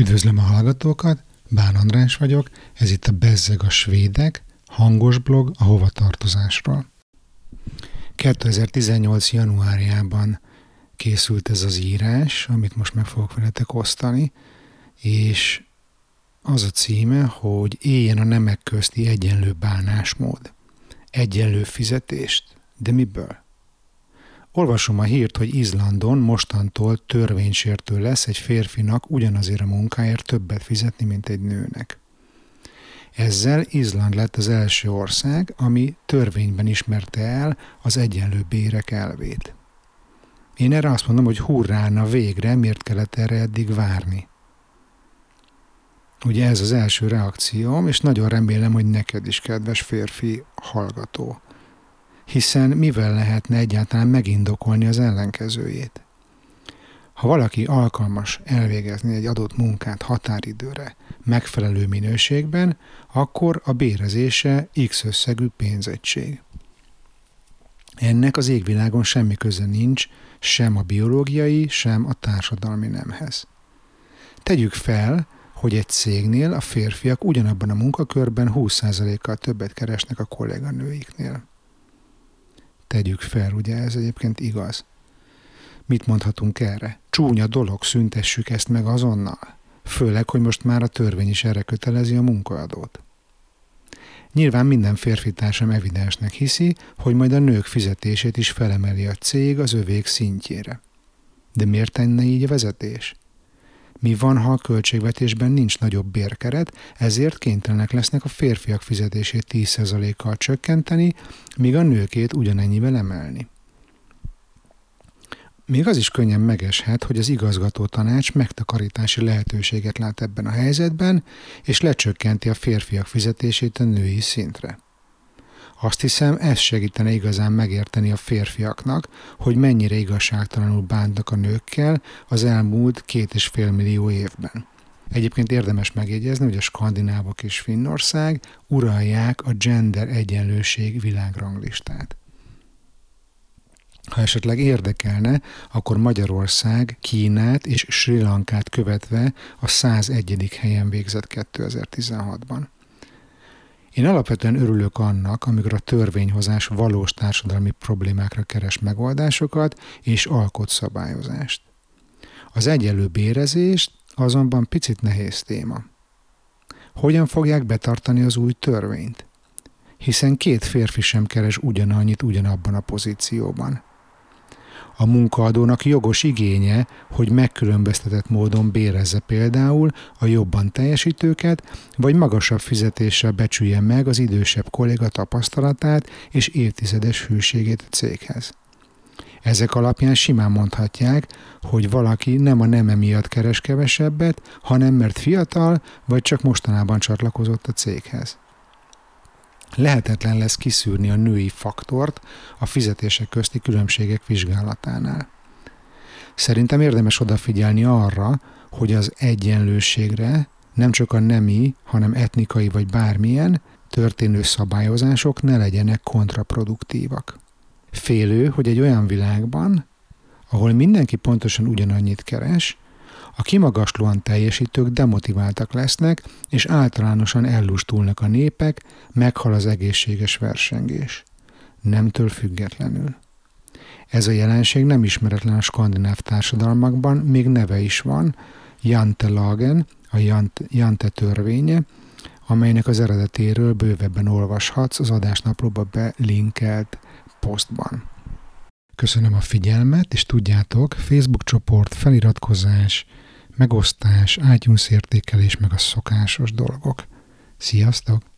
Üdvözlöm a hallgatókat, Bán András vagyok, ez itt a Bezzeg a Svédek, hangos blog a hovatartozásról. 2018. januárjában készült ez az írás, amit most meg fogok veletek osztani, és az a címe, hogy éljen a nemek közti egyenlő bánásmód. Egyenlő fizetést. De miből? Olvasom a hírt, hogy Izlandon mostantól törvénysértő lesz egy férfinak ugyanazért a munkáért többet fizetni, mint egy nőnek. Ezzel Izland lett az első ország, ami törvényben ismerte el az egyenlő bérek elvét. Én erre azt mondom, hogy hurrána végre, miért kellett erre eddig várni. Ugye ez az első reakcióm, és nagyon remélem, hogy neked is, kedves férfi hallgató hiszen mivel lehetne egyáltalán megindokolni az ellenkezőjét? Ha valaki alkalmas elvégezni egy adott munkát határidőre, megfelelő minőségben, akkor a bérezése X összegű pénzegység. Ennek az égvilágon semmi köze nincs sem a biológiai, sem a társadalmi nemhez. Tegyük fel, hogy egy cégnél a férfiak ugyanabban a munkakörben 20%-kal többet keresnek a kolléganőiknél tegyük fel, ugye ez egyébként igaz. Mit mondhatunk erre? Csúnya dolog, szüntessük ezt meg azonnal. Főleg, hogy most már a törvény is erre kötelezi a munkaadót. Nyilván minden férfi társam evidensnek hiszi, hogy majd a nők fizetését is felemeli a cég az övék szintjére. De miért tenne így a vezetés? Mi van, ha a költségvetésben nincs nagyobb bérkeret, ezért kénytelenek lesznek a férfiak fizetését 10%-kal csökkenteni, míg a nőkét ugyanennyivel emelni. Még az is könnyen megeshet, hogy az igazgató tanács megtakarítási lehetőséget lát ebben a helyzetben, és lecsökkenti a férfiak fizetését a női szintre. Azt hiszem, ez segítene igazán megérteni a férfiaknak, hogy mennyire igazságtalanul bántak a nőkkel az elmúlt két és fél millió évben. Egyébként érdemes megjegyezni, hogy a skandinávok és Finnország uralják a gender egyenlőség világranglistát. Ha esetleg érdekelne, akkor Magyarország Kínát és Sri Lankát követve a 101. helyen végzett 2016-ban. Én alapvetően örülök annak, amikor a törvényhozás valós társadalmi problémákra keres megoldásokat és alkot szabályozást. Az egyenlő bérezést azonban picit nehéz téma. Hogyan fogják betartani az új törvényt? Hiszen két férfi sem keres ugyanannyit ugyanabban a pozícióban. A munkaadónak jogos igénye, hogy megkülönböztetett módon bérezze például a jobban teljesítőket, vagy magasabb fizetéssel becsülje meg az idősebb kolléga tapasztalatát és évtizedes hűségét a céghez. Ezek alapján simán mondhatják, hogy valaki nem a neme miatt keres kevesebbet, hanem mert fiatal, vagy csak mostanában csatlakozott a céghez lehetetlen lesz kiszűrni a női faktort a fizetések közti különbségek vizsgálatánál. Szerintem érdemes odafigyelni arra, hogy az egyenlőségre nem csak a nemi, hanem etnikai vagy bármilyen történő szabályozások ne legyenek kontraproduktívak. Félő, hogy egy olyan világban, ahol mindenki pontosan ugyanannyit keres, a kimagaslóan teljesítők demotiváltak lesznek, és általánosan ellustulnak a népek, meghal az egészséges versengés. Nemtől függetlenül. Ez a jelenség nem ismeretlen a skandináv társadalmakban, még neve is van, Jante Lagen, a Jante törvénye, amelynek az eredetéről bővebben olvashatsz az adásnaplóba belinkelt posztban. Köszönöm a figyelmet, és tudjátok, Facebook csoport, feliratkozás, megosztás, iTunes értékelés, meg a szokásos dolgok. Sziasztok!